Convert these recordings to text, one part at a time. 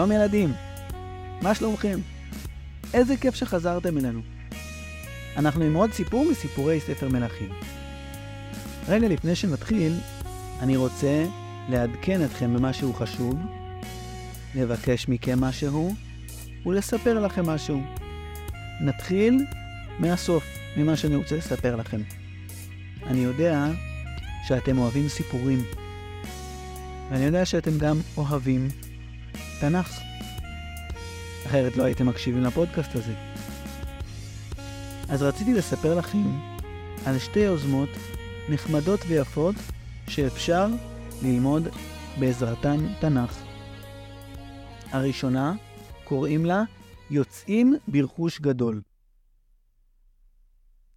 שלום ילדים, מה שלומכם? איזה כיף שחזרתם אלינו. אנחנו עם עוד סיפור מסיפורי ספר מלכים. רגע לפני שנתחיל, אני רוצה לעדכן אתכם במשהו חשוב, לבקש מכם משהו ולספר לכם משהו. נתחיל מהסוף, ממה שאני רוצה לספר לכם. אני יודע שאתם אוהבים סיפורים, ואני יודע שאתם גם אוהבים תנ"ך. אחרת לא הייתם מקשיבים לפודקאסט הזה. אז רציתי לספר לכם על שתי יוזמות נחמדות ויפות שאפשר ללמוד בעזרתן תנ"ך. הראשונה, קוראים לה יוצאים ברכוש גדול.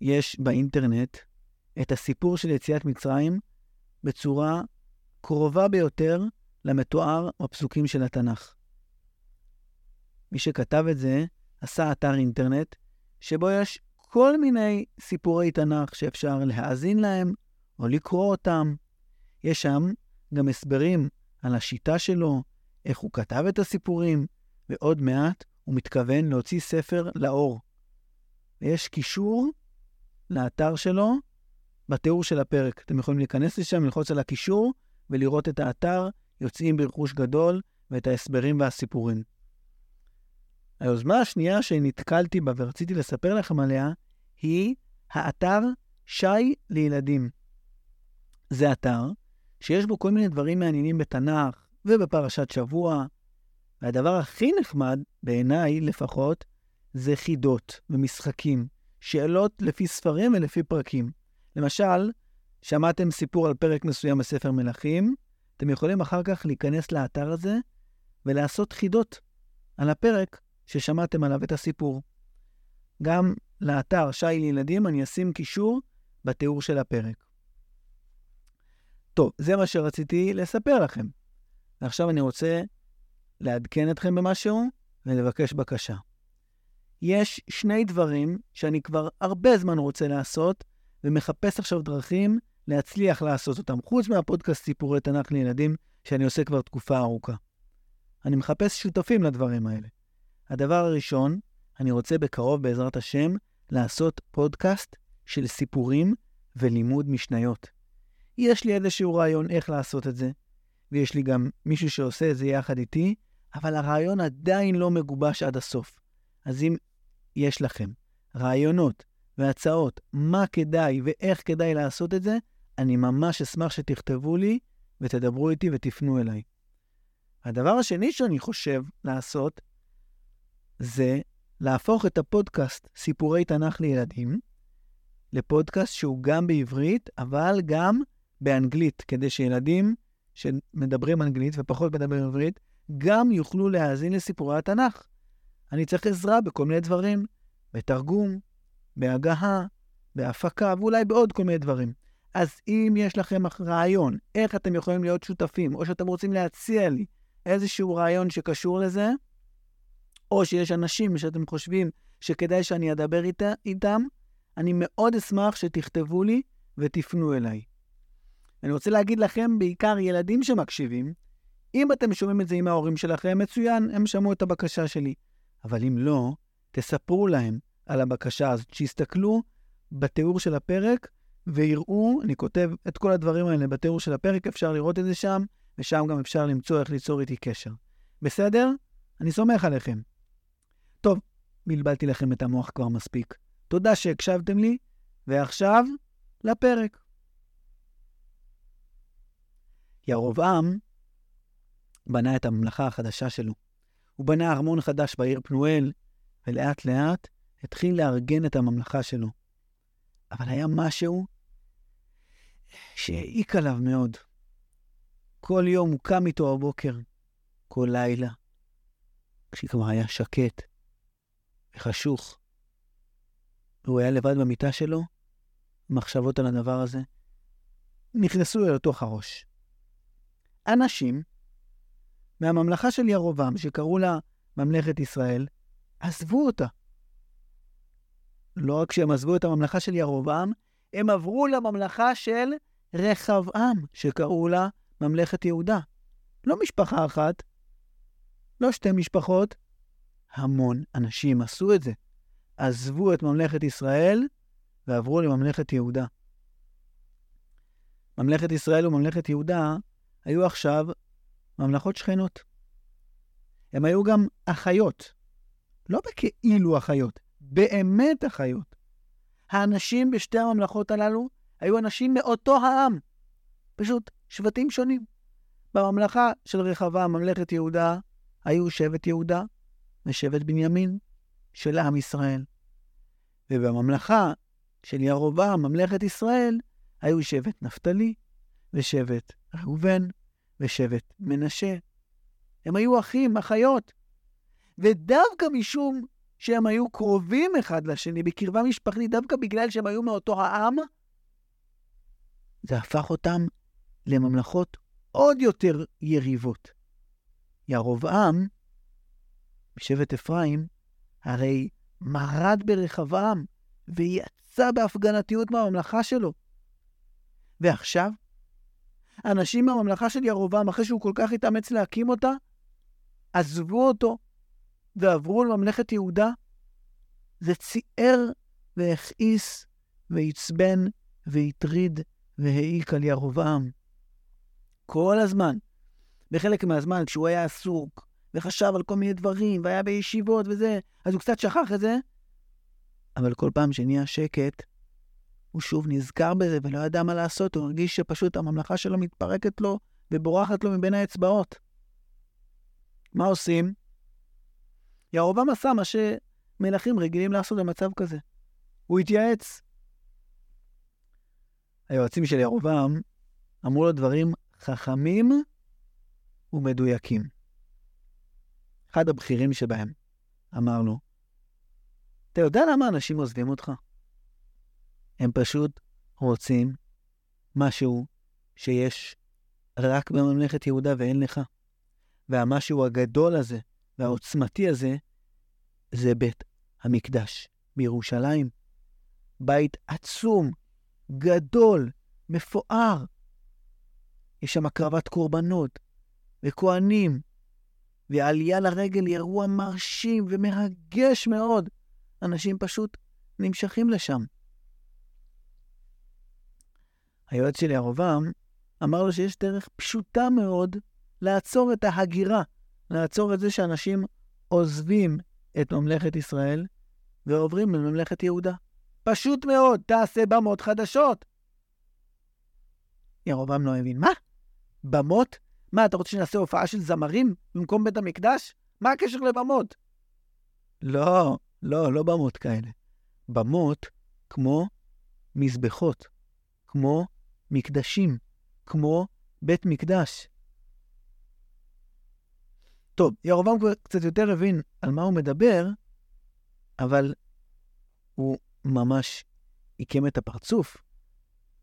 יש באינטרנט את הסיפור של יציאת מצרים בצורה קרובה ביותר למתואר בפסוקים של התנ"ך. מי שכתב את זה עשה אתר אינטרנט שבו יש כל מיני סיפורי תנ"ך שאפשר להאזין להם או לקרוא אותם. יש שם גם הסברים על השיטה שלו, איך הוא כתב את הסיפורים, ועוד מעט הוא מתכוון להוציא ספר לאור. ויש קישור לאתר שלו בתיאור של הפרק. אתם יכולים להיכנס לשם, ללחוץ על הקישור ולראות את האתר, יוצאים ברכוש גדול, ואת ההסברים והסיפורים. היוזמה השנייה שנתקלתי בה ורציתי לספר לכם עליה, היא האתר שי לילדים. זה אתר שיש בו כל מיני דברים מעניינים בתנ"ך ובפרשת שבוע, והדבר הכי נחמד, בעיניי לפחות, זה חידות ומשחקים, שאלות לפי ספרים ולפי פרקים. למשל, שמעתם סיפור על פרק מסוים בספר מלכים, אתם יכולים אחר כך להיכנס לאתר הזה ולעשות חידות על הפרק ששמעתם עליו את הסיפור. גם לאתר שי לילדים אני אשים קישור בתיאור של הפרק. טוב, זה מה שרציתי לספר לכם. ועכשיו אני רוצה לעדכן אתכם במשהו ולבקש בקשה. יש שני דברים שאני כבר הרבה זמן רוצה לעשות, ומחפש עכשיו דרכים להצליח לעשות אותם, חוץ מהפודקאסט סיפורי תנ"ך לילדים, שאני עושה כבר תקופה ארוכה. אני מחפש שותפים לדברים האלה. הדבר הראשון, אני רוצה בקרוב, בעזרת השם, לעשות פודקאסט של סיפורים ולימוד משניות. יש לי איזשהו רעיון איך לעשות את זה, ויש לי גם מישהו שעושה את זה יחד איתי, אבל הרעיון עדיין לא מגובש עד הסוף. אז אם יש לכם רעיונות והצעות מה כדאי ואיך כדאי לעשות את זה, אני ממש אשמח שתכתבו לי ותדברו איתי ותפנו אליי. הדבר השני שאני חושב לעשות, זה להפוך את הפודקאסט סיפורי תנ"ך לילדים לפודקאסט שהוא גם בעברית, אבל גם באנגלית, כדי שילדים שמדברים אנגלית ופחות מדברים עברית, גם יוכלו להאזין לסיפורי התנ"ך. אני צריך עזרה בכל מיני דברים, בתרגום, בהגהה, בהפקה ואולי בעוד כל מיני דברים. אז אם יש לכם רעיון איך אתם יכולים להיות שותפים, או שאתם רוצים להציע לי איזשהו רעיון שקשור לזה, או שיש אנשים שאתם חושבים שכדאי שאני אדבר איתה, איתם, אני מאוד אשמח שתכתבו לי ותפנו אליי. אני רוצה להגיד לכם, בעיקר ילדים שמקשיבים, אם אתם שומעים את זה עם ההורים שלכם, מצוין, הם שמעו את הבקשה שלי. אבל אם לא, תספרו להם על הבקשה הזאת, שיסתכלו בתיאור של הפרק ויראו, אני כותב את כל הדברים האלה בתיאור של הפרק, אפשר לראות את זה שם, ושם גם אפשר למצוא איך ליצור איתי קשר. בסדר? אני סומך עליכם. טוב, בלבלתי לכם את המוח כבר מספיק. תודה שהקשבתם לי, ועכשיו לפרק. ירבעם בנה את הממלכה החדשה שלו. הוא בנה ארמון חדש בעיר פנואל, ולאט לאט התחיל לארגן את הממלכה שלו. אבל היה משהו שהעיק עליו מאוד. כל יום הוא קם איתו בבוקר, כל לילה, כשכבר היה שקט וחשוך, והוא היה לבד במיטה שלו, מחשבות על הדבר הזה נכנסו לו לתוך הראש. אנשים מהממלכה של ירובעם, שקראו לה ממלכת ישראל, עזבו אותה. לא רק שהם עזבו את הממלכה של ירובעם, הם עברו לממלכה של רחבעם, שקראו לה ממלכת יהודה. לא משפחה אחת, לא שתי משפחות, המון אנשים עשו את זה. עזבו את ממלכת ישראל ועברו לממלכת יהודה. ממלכת ישראל וממלכת יהודה היו עכשיו ממלכות שכנות. הם היו גם אחיות. לא בכאילו אחיות, באמת אחיות. האנשים בשתי הממלכות הללו היו אנשים מאותו העם, פשוט שבטים שונים. בממלכה של רחבה, ממלכת יהודה, היו שבט יהודה ושבט בנימין של עם ישראל. ובממלכה של ירובעם, ממלכת ישראל, היו שבט נפתלי ושבט ראובן ושבט מנשה. הם היו אחים, אחיות. ודווקא משום שהם היו קרובים אחד לשני, בקרבה משפחתית, דווקא בגלל שהם היו מאותו העם, זה הפך אותם לממלכות עוד יותר יריבות. ירבעם, משבט אפרים, הרי מרד ברחבעם ויצא בהפגנתיות מהממלכה שלו. ועכשיו, אנשים מהממלכה של ירבעם, אחרי שהוא כל כך התאמץ להקים אותה, עזבו אותו ועברו לממלכת יהודה. זה ציער והכעיס ועצבן והטריד והעיק על ירבעם. כל הזמן. בחלק מהזמן, כשהוא היה עסוק וחשב על כל מיני דברים והיה בישיבות וזה, אז הוא קצת שכח את זה, אבל כל פעם שנהיה שקט, הוא שוב נזכר בזה ולא ידע מה לעשות, הוא הרגיש שפשוט הממלכה שלו מתפרקת לו ובורחת לו מבין האצבעות. מה עושים? ירובעם עשה מה שמלכים רגילים לעשות במצב כזה. הוא התייעץ. היועצים של ירובעם אמרו לו דברים חכמים ומדויקים. אחד הבכירים שבהם אמר לו, אתה יודע למה אנשים עוזבים אותך? הם פשוט רוצים משהו שיש רק בממלכת יהודה ואין לך. והמשהו הגדול הזה והעוצמתי הזה זה בית המקדש בירושלים. בית עצום, גדול, מפואר. יש שם הקרבת קורבנות וכהנים, ועלייה לרגל היא אירוע מרשים ומרגש מאוד. אנשים פשוט נמשכים לשם. היועץ של ירובעם אמר לו שיש דרך פשוטה מאוד לעצור את ההגירה, לעצור את זה שאנשים עוזבים את ממלכת ישראל ועוברים לממלכת יהודה. פשוט מאוד, תעשה במות חדשות. ירובעם לא הבין, מה? במות? מה, אתה רוצה שנעשה הופעה של זמרים במקום בית המקדש? מה הקשר לבמות? לא, לא, לא במות כאלה. במות כמו מזבחות, כמו מקדשים, כמו בית מקדש. טוב, ירובעם כבר קצת יותר הבין על מה הוא מדבר, אבל הוא ממש עיקם את הפרצוף.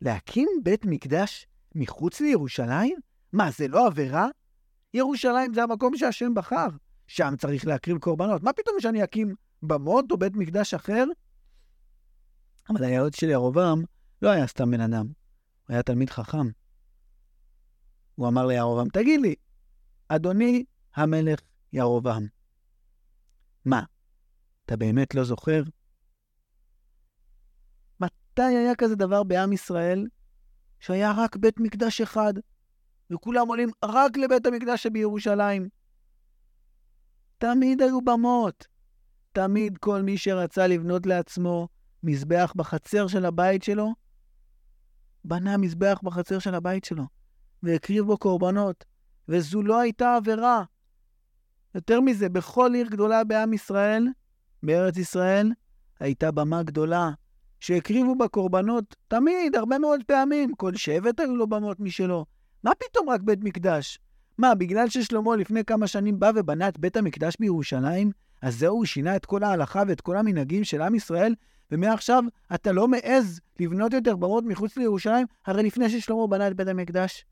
להקים בית מקדש מחוץ לירושלים? מה, זה לא עבירה? ירושלים זה המקום שהשם בחר. שם צריך להקריב קורבנות. מה פתאום שאני אקים במות או בית מקדש אחר? אבל היועץ של ירובעם לא היה סתם בן אדם, הוא היה תלמיד חכם. הוא אמר לירובעם, תגיד לי, אדוני המלך ירובעם, מה, אתה באמת לא זוכר? מתי היה כזה דבר בעם ישראל שהיה רק בית מקדש אחד, וכולם עולים רק לבית המקדש שבירושלים? תמיד היו במות. תמיד כל מי שרצה לבנות לעצמו מזבח בחצר של הבית שלו, בנה מזבח בחצר של הבית שלו, והקריב בו קורבנות, וזו לא הייתה עבירה. יותר מזה, בכל עיר גדולה בעם ישראל, בארץ ישראל, הייתה במה גדולה, שהקריבו בה קורבנות תמיד, הרבה מאוד פעמים. כל שבט היו לו במות משלו. מה פתאום רק בית מקדש? מה, בגלל ששלמה לפני כמה שנים בא ובנה את בית המקדש בירושלים, אז זהו, הוא שינה את כל ההלכה ואת כל המנהגים של עם ישראל, ומעכשיו אתה לא מעז לבנות יותר במות מחוץ לירושלים? הרי לפני ששלמה בנה את בית המקדש,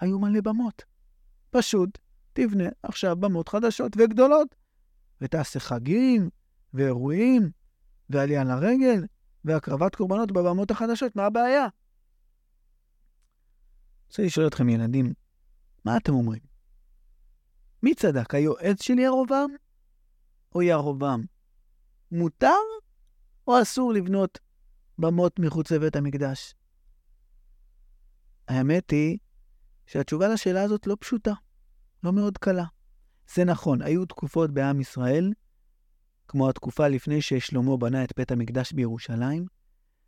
היו מלא במות. פשוט תבנה עכשיו במות חדשות וגדולות, ותעשה חגים, ואירועים, ועלייה לרגל, והקרבת קורבנות בבמות החדשות, מה הבעיה? רוצה לשאול אתכם, ילדים, מה אתם אומרים? מי צדק, היועץ של ירובעם או ירובעם? מותר או אסור לבנות במות מחוץ לבית המקדש? האמת היא שהתשובה לשאלה הזאת לא פשוטה, לא מאוד קלה. זה נכון, היו תקופות בעם ישראל, כמו התקופה לפני ששלמה בנה את בית המקדש בירושלים,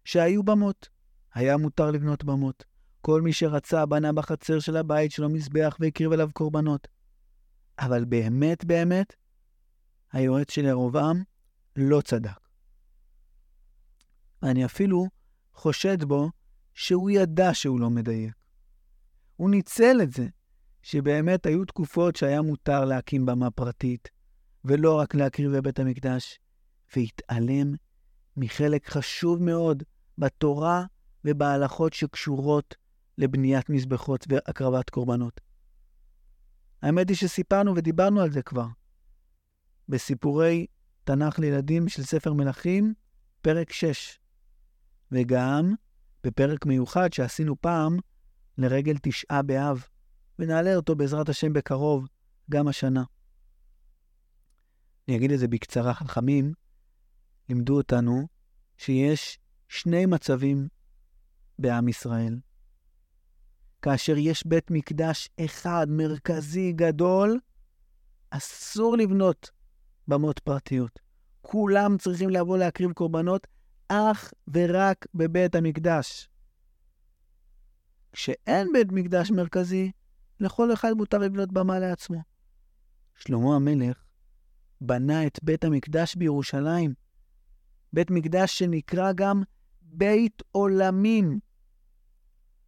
שהיו במות. היה מותר לבנות במות. כל מי שרצה בנה בחצר של הבית שלו מזבח והקריב אליו קורבנות. אבל באמת באמת, היועץ של ירובעם לא צדק. אני אפילו חושד בו שהוא ידע שהוא לא מדייק. הוא ניצל את זה, שבאמת היו תקופות שהיה מותר להקים במה פרטית, ולא רק להקריב בבית המקדש, והתעלם מחלק חשוב מאוד בתורה ובהלכות שקשורות לבניית מזבחות והקרבת קורבנות. האמת היא שסיפרנו ודיברנו על זה כבר. בסיפורי תנ"ך לילדים של ספר מלכים, פרק 6, וגם בפרק מיוחד שעשינו פעם לרגל תשעה באב, ונעלה אותו בעזרת השם בקרוב, גם השנה. אני אגיד את זה בקצרה, חכמים לימדו אותנו שיש שני מצבים בעם ישראל. כאשר יש בית מקדש אחד, מרכזי, גדול, אסור לבנות במות פרטיות. כולם צריכים לבוא להקריב קורבנות אך ורק בבית המקדש. כשאין בית מקדש מרכזי, לכל אחד מותר לבנות במה לעצמו. שלמה המלך בנה את בית המקדש בירושלים, בית מקדש שנקרא גם בית עולמים,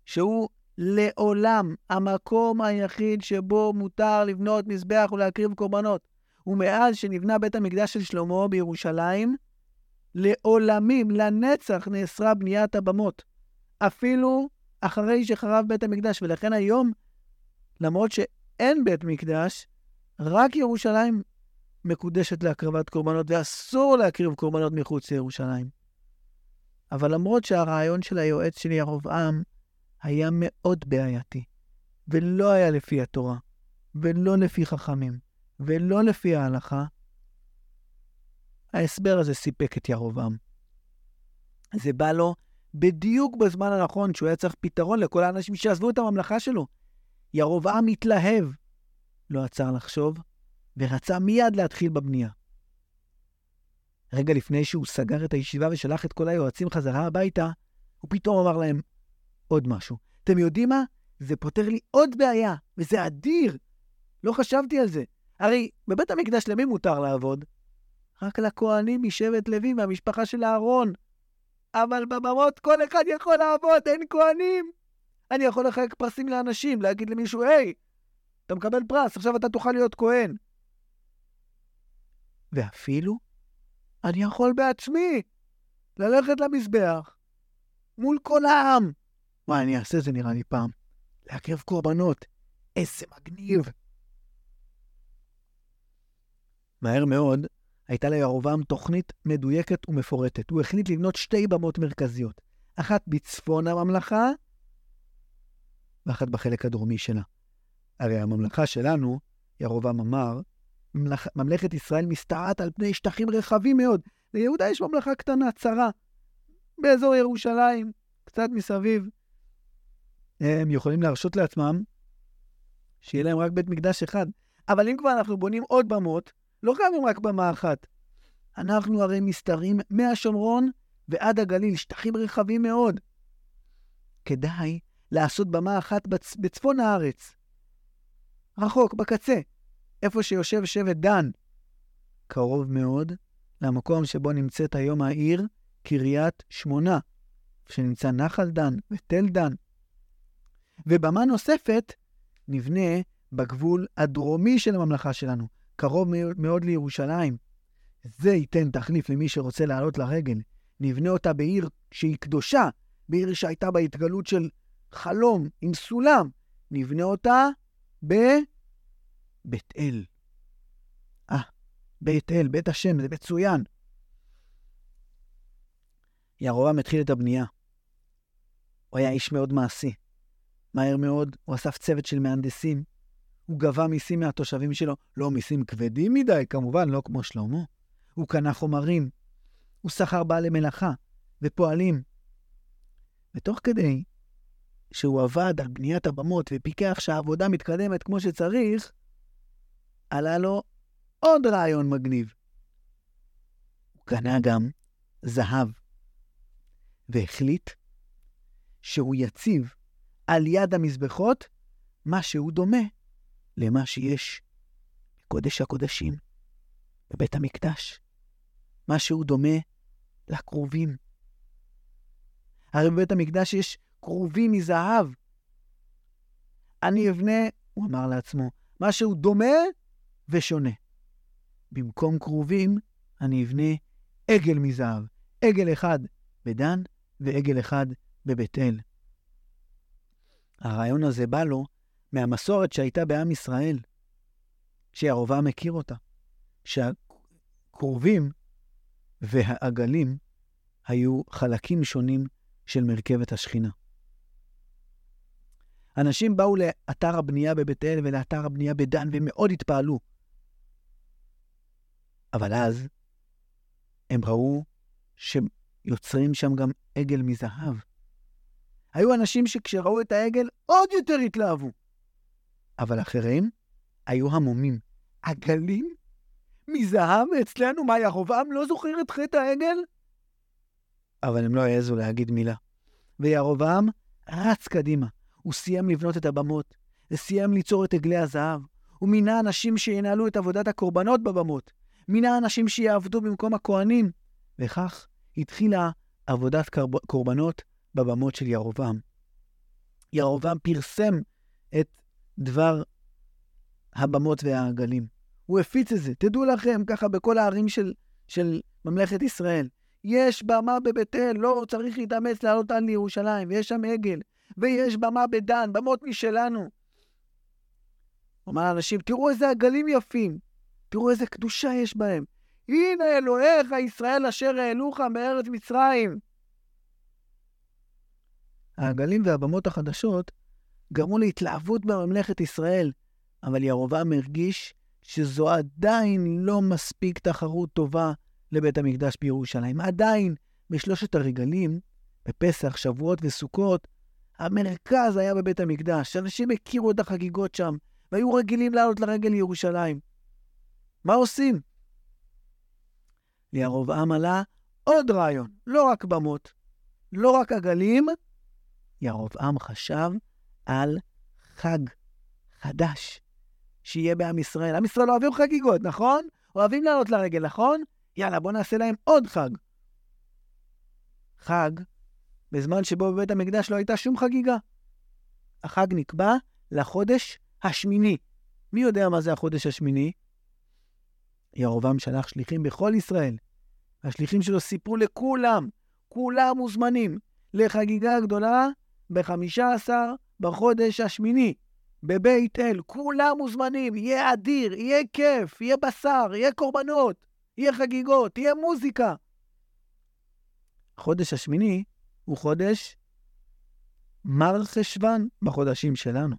שהוא לעולם המקום היחיד שבו מותר לבנות מזבח ולהקריב קורבנות. ומאז שנבנה בית המקדש של שלמה בירושלים, לעולמים, לנצח, נאסרה בניית הבמות. אפילו אחרי שחרב בית המקדש. ולכן היום, למרות שאין בית מקדש, רק ירושלים מקודשת להקרבת קורבנות, ואסור להקריב קורבנות מחוץ לירושלים. אבל למרות שהרעיון של היועץ של ירבעם היה מאוד בעייתי, ולא היה לפי התורה, ולא לפי חכמים, ולא לפי ההלכה, ההסבר הזה סיפק את ירבעם. זה בא לו בדיוק בזמן הנכון, שהוא היה צריך פתרון לכל האנשים שעזבו את הממלכה שלו. ירבעם התלהב, לא עצר לחשוב, ורצה מיד להתחיל בבנייה. רגע לפני שהוא סגר את הישיבה ושלח את כל היועצים חזרה הביתה, הוא פתאום אמר להם עוד משהו. אתם יודעים מה? זה פותר לי עוד בעיה, וזה אדיר. לא חשבתי על זה. הרי בבית המקדש למי מותר לעבוד? רק לכהנים משבט לוי מהמשפחה של אהרון. אבל בבמות כל אחד יכול לעבוד, אין כהנים. אני יכול לחלק פרסים לאנשים, להגיד למישהו, היי, אתה מקבל פרס, עכשיו אתה תוכל להיות כהן. ואפילו אני יכול בעצמי ללכת למזבח מול כל העם. מה אני אעשה זה נראה לי פעם? להקרב קורבנות. איזה מגניב. מהר מאוד הייתה לירובעם תוכנית מדויקת ומפורטת. הוא החליט לבנות שתי במות מרכזיות, אחת בצפון הממלכה ואחת בחלק הדרומי שלה. הרי הממלכה שלנו, ירובעם אמר, ממלכ... ממלכת ישראל משתרעת על פני שטחים רחבים מאוד. ליהודה יש ממלכה קטנה, צרה, באזור ירושלים, קצת מסביב. הם יכולים להרשות לעצמם שיהיה להם רק בית מקדש אחד. אבל אם כבר אנחנו בונים עוד במות, לא חייבים רק במה אחת. אנחנו הרי מסתרים מהשומרון ועד הגליל, שטחים רחבים מאוד. כדאי לעשות במה אחת בצ... בצפון הארץ. רחוק, בקצה, איפה שיושב שבט דן. קרוב מאוד למקום שבו נמצאת היום העיר קריית שמונה, שנמצא נחל דן ותל דן. ובמה נוספת נבנה בגבול הדרומי של הממלכה שלנו, קרוב מאוד לירושלים. זה ייתן תחליף למי שרוצה לעלות לרגל. נבנה אותה בעיר שהיא קדושה, בעיר שהייתה בה התגלות של חלום עם סולם. נבנה אותה בבית אל. אה, בית אל, בית השם, זה מצוין. ירועם התחיל את הבנייה. הוא היה איש מאוד מעשי. מהר מאוד הוא אסף צוות של מהנדסים. הוא גבה מיסים מהתושבים שלו, לא מיסים כבדים מדי, כמובן, לא כמו שלמה. הוא קנה חומרים, הוא שכר בעלי מלאכה ופועלים. ותוך כדי שהוא עבד על בניית הבמות ופיקח שהעבודה מתקדמת כמו שצריך, עלה לו עוד רעיון מגניב. הוא קנה גם זהב, והחליט שהוא יציב על יד המזבחות משהו דומה למה שיש בקודש הקודשים, בבית המקדש. משהו דומה לכרובים. הרי בבית המקדש יש כרובים מזהב. אני אבנה, הוא אמר לעצמו, משהו דומה ושונה. במקום כרובים, אני אבנה עגל מזהב. עגל אחד בדן ועגל אחד בבית אל. הרעיון הזה בא לו מהמסורת שהייתה בעם ישראל, שירובעם מכיר אותה, שהכרובים והעגלים היו חלקים שונים של מרכבת השכינה. אנשים באו לאתר הבנייה בבית אל ולאתר הבנייה בדן ומאוד התפעלו. אבל אז הם ראו שיוצרים שם גם עגל מזהב. היו אנשים שכשראו את העגל עוד יותר התלהבו. אבל אחרים היו המומים. עגלים? מזהב אצלנו? מה, ירובעם לא זוכר את חטא העגל? אבל הם לא העזו להגיד מילה. וירובעם רץ קדימה. הוא סיים לבנות את הבמות, וסיים ליצור את עגלי הזהב. הוא מינה אנשים שינהלו את עבודת הקורבנות בבמות. מינה אנשים שיעבדו במקום הכוהנים. וכך התחילה עבודת קורבנות בבמות של ירובעם. ירובעם פרסם את דבר הבמות והעגלים. הוא הפיץ את זה. תדעו לכם, ככה בכל הערים של, של ממלכת ישראל. יש במה בבית אל, לא צריך להתאמץ לעלות על לירושלים, ויש שם עגל, ויש במה בדן, במות משלנו. הוא אמר לאנשים, תראו איזה עגלים יפים, תראו איזה קדושה יש בהם. הנה אלוהיך ישראל אשר העלוך מארץ מצרים. העגלים והבמות החדשות גרמו להתלהבות בממלכת ישראל, אבל ירובעם הרגיש שזו עדיין לא מספיק תחרות טובה לבית המקדש בירושלים. עדיין, בשלושת הרגלים, בפסח, שבועות וסוכות, המרכז היה בבית המקדש. אנשים הכירו את החגיגות שם, והיו רגילים לעלות לרגל לירושלים. מה עושים? לירובעם עלה עוד רעיון, לא רק במות, לא רק עגלים, ירובעם חשב על חג חדש שיהיה בעם ישראל. עם ישראל אוהבים חגיגות, נכון? אוהבים לעלות לרגל, נכון? יאללה, בואו נעשה להם עוד חג. חג בזמן שבו בבית המקדש לא הייתה שום חגיגה. החג נקבע לחודש השמיני. מי יודע מה זה החודש השמיני? ירובעם שלח שליחים בכל ישראל. השליחים שלו סיפרו לכולם, כולם מוזמנים לחגיגה גדולה ב-15 בחודש השמיני, בבית אל. כולם מוזמנים, יהיה אדיר, יהיה כיף, יהיה בשר, יהיה קורבנות, יהיה חגיגות, יהיה מוזיקה. החודש השמיני הוא חודש מר חשוון בחודשים שלנו.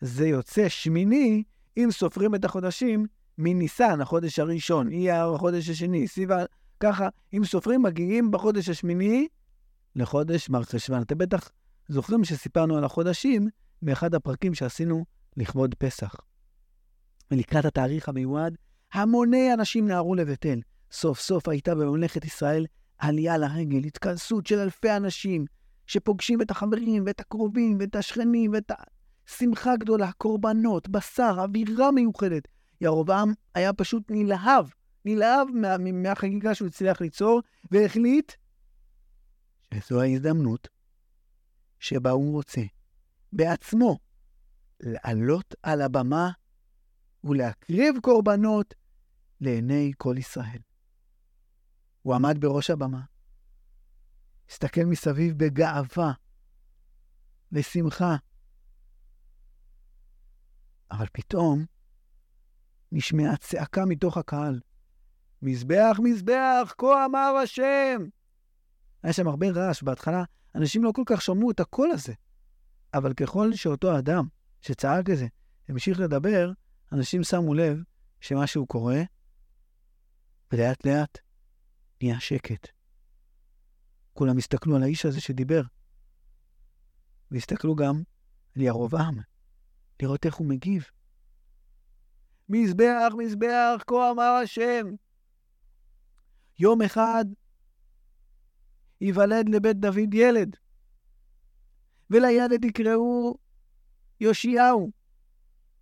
זה יוצא שמיני אם סופרים את החודשים מניסן, החודש הראשון, יהיה החודש השני, סביבה, ככה, אם סופרים מגיעים בחודש השמיני לחודש מר חשוון. אתם בטח זוכרים שסיפרנו על החודשים באחד הפרקים שעשינו לכבוד פסח. ולקראת התאריך המיועד, המוני אנשים נהרו לבית אל. סוף סוף הייתה בממלכת ישראל עלייה לרגל, התכנסות של אלפי אנשים שפוגשים את החברים ואת הקרובים ואת השכנים ואת השמחה גדולה, קורבנות, בשר, אווירה מיוחדת. ירובעם היה פשוט נלהב, נלהב מה, מהחגיגה שהוא הצליח ליצור, והחליט שזו ההזדמנות שבה הוא רוצה בעצמו לעלות על הבמה ולהקריב קורבנות לעיני כל ישראל. הוא עמד בראש הבמה, הסתכל מסביב בגאווה, ושמחה. אבל פתאום נשמעה צעקה מתוך הקהל. מזבח, מזבח, כה אמר השם. היה שם הרבה רעש בהתחלה, אנשים לא כל כך שמעו את הקול הזה. אבל ככל שאותו אדם שצעק את זה המשיך לדבר, אנשים שמו לב שמשהו קורה, ולאט לאט נהיה שקט. כולם הסתכלו על האיש הזה שדיבר, והסתכלו גם על ירובעם, לראות איך הוא מגיב. מזבח, מזבח, כה אמר השם. יום אחד ייוולד לבית דוד ילד, ולילד יקראו יאשיהו.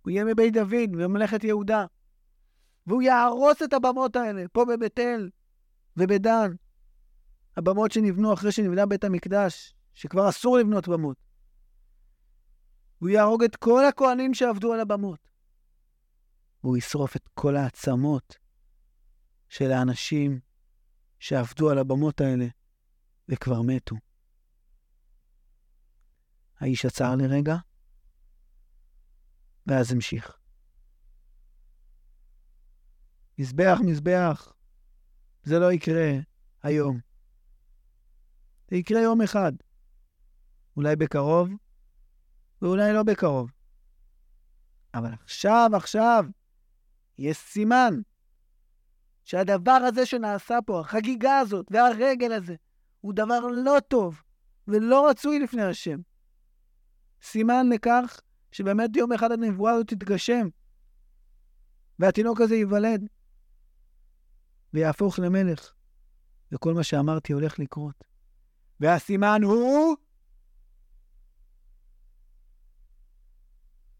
הוא יהיה מבית דוד, בממלכת יהודה. והוא יהרוס את הבמות האלה, פה בבית אל ובדן. הבמות שנבנו אחרי שנבנה בית המקדש, שכבר אסור לבנות במות. הוא יהרוג את כל הכוהנים שעבדו על הבמות. והוא ישרוף את כל העצמות של האנשים שעבדו על הבמות האלה וכבר מתו. האיש עצר לרגע, ואז המשיך. מזבח, מזבח, זה לא יקרה היום. זה יקרה יום אחד. אולי בקרוב, ואולי לא בקרוב. אבל עכשיו, עכשיו, יש סימן שהדבר הזה שנעשה פה, החגיגה הזאת והרגל הזה, הוא דבר לא טוב ולא רצוי לפני השם. סימן לכך שבאמת יום אחד הנבואה הזאת תתגשם, והתינוק הזה ייוולד, ויהפוך למלך, וכל מה שאמרתי הולך לקרות. והסימן הוא...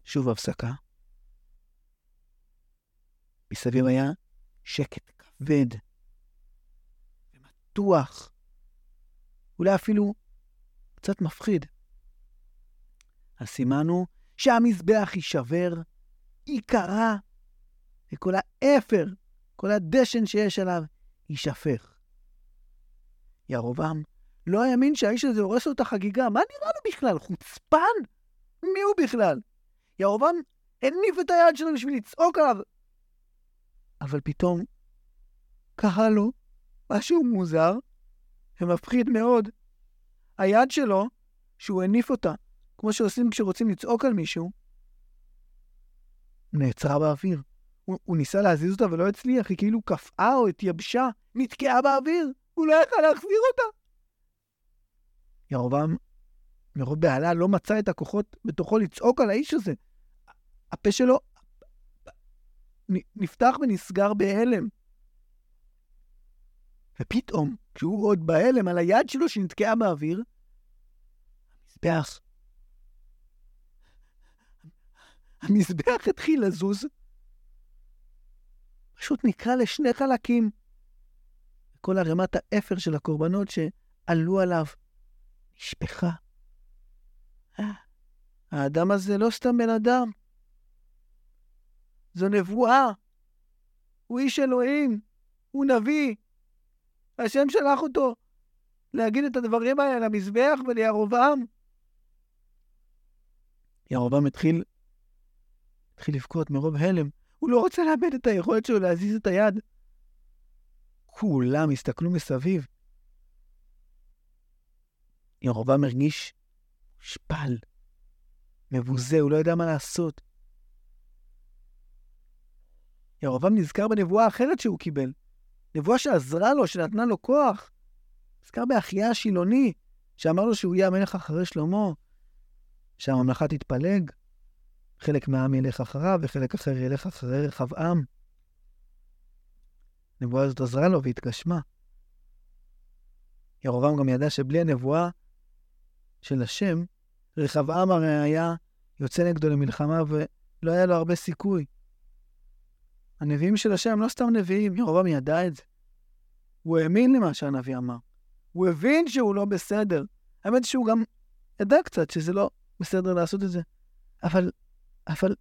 שוב הפסקה. מסביב היה שקט כבד ומתוח, אולי אפילו קצת מפחיד. הסימן הוא שהמזבח יישבר, ייקרע, וכל האפר, כל הדשן שיש עליו, יישפך. ירובעם לא האמין שהאיש הזה הורס לו את החגיגה. מה נראה לו בכלל? חוצפן? מי הוא בכלל? ירובעם הניף את היד שלו בשביל לצעוק עליו. אבל פתאום קרה לו משהו מוזר ומפחיד מאוד. היד שלו, שהוא הניף אותה, כמו שעושים כשרוצים לצעוק על מישהו, נעצרה באוויר. הוא, הוא ניסה להזיז אותה ולא הצליח, היא כאילו קפאה או התייבשה, נתקעה באוויר, הוא לא יכל להחזיר אותה. ירובעם, מרוב בהלה, לא מצא את הכוחות בתוכו לצעוק על האיש הזה. הפה שלו נפתח ונסגר בהלם. ופתאום, כשהוא עוד בהלם על היד שלו שנתקעה באוויר, המזבח המזבח התחיל לזוז, פשוט נקרע לשני חלקים. כל ערימת האפר של הקורבנות שעלו עליו נשפכה. האדם הזה לא סתם בן אדם, זו נבואה. הוא איש אלוהים, הוא נביא. השם שלח אותו להגיד את הדברים האלה למזבח ולירובעם. ירובעם התחיל התחיל לבכות מרוב הלם. הוא לא רוצה לאבד את היכולת שלו להזיז את היד. כולם הסתכלו מסביב. ירובעם הרגיש שפל, מבוזה, הוא לא יודע מה לעשות. ירובעם נזכר בנבואה האחרת שהוא קיבל. נבואה שעזרה לו, שנתנה לו כוח. נזכר באחיה השילוני, שאמר לו שהוא יהיה המלך אחרי שלמה, שהממלכה תתפלג, חלק מהעם ילך אחריו, וחלק אחר ילך אחרי רחבעם. הנבואה הזאת עזרה לו והתגשמה. ירובעם גם ידע שבלי הנבואה של השם, רחבעם הרי היה יוצא נגדו למלחמה ולא היה לו הרבה סיכוי. הנביאים של השם הם לא סתם נביאים, ירובעם ידע את זה. הוא האמין למה שהנביא אמר. הוא הבין שהוא לא בסדר. האמת שהוא גם ידע קצת שזה לא בסדר לעשות את זה. אבל אבל,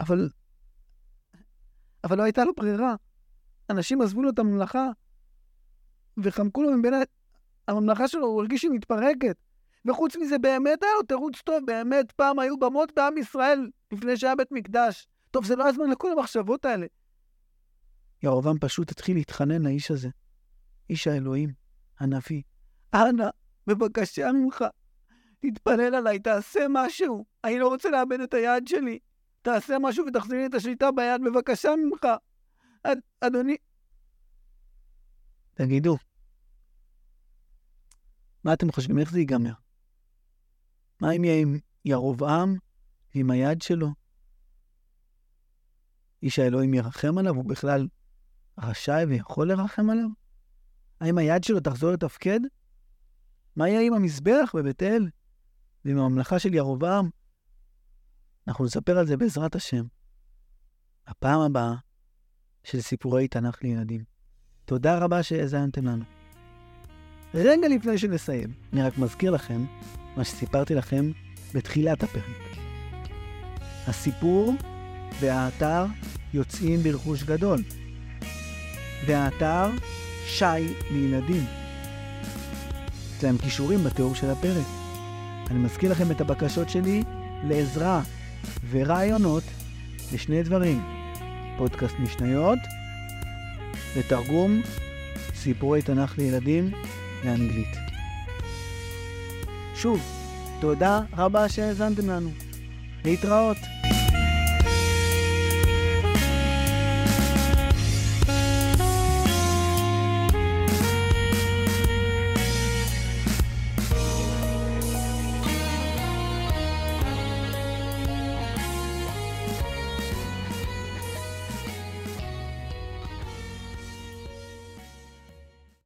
אבל, אבל לא הייתה לו ברירה. אנשים עזבו לו את הממלכה, וחמקו לו מבין הממלכה שלו, הוא הרגיש שהיא מתפרקת. וחוץ מזה, באמת היה לו תירוץ טוב, באמת פעם היו במות בעם ישראל לפני שהיה בית מקדש. טוב, זה לא הזמן לכל המחשבות האלה. ירובעם פשוט התחיל להתחנן לאיש הזה, איש האלוהים, הנביא. אנא, בבקשה ממך, תתפלל עליי, תעשה משהו. אני לא רוצה לאבד את היד שלי. תעשה משהו ותחזיר לי את השליטה ביד, בבקשה ממך. אד, אדוני... תגידו, מה אתם חושבים, איך זה ייגמר? מה אם יהיה עם ירובעם, עם היד שלו? איש האלוהים ירחם עליו, הוא בכלל רשאי ויכול לרחם עליו? האם היד שלו תחזור לתפקד? מה יהיה עם המזבח בבית אל ועם הממלכה של ירובעם? אנחנו נספר על זה בעזרת השם. הפעם הבאה של סיפורי תנ"ך לילדים. תודה רבה שהאזנתם לנו. רגע לפני שנסיים, אני רק מזכיר לכם מה שסיפרתי לכם בתחילת הפרק. הסיפור והאתר יוצאים ברכוש גדול. והאתר שי לילדים. יש להם כישורים בתיאור של הפרק. אני מזכיר לכם את הבקשות שלי לעזרה ורעיונות לשני דברים. פודקאסט משניות ותרגום סיפורי תנ"ך לילדים לאנגלית. שוב, תודה רבה שהאזנתם לנו. להתראות.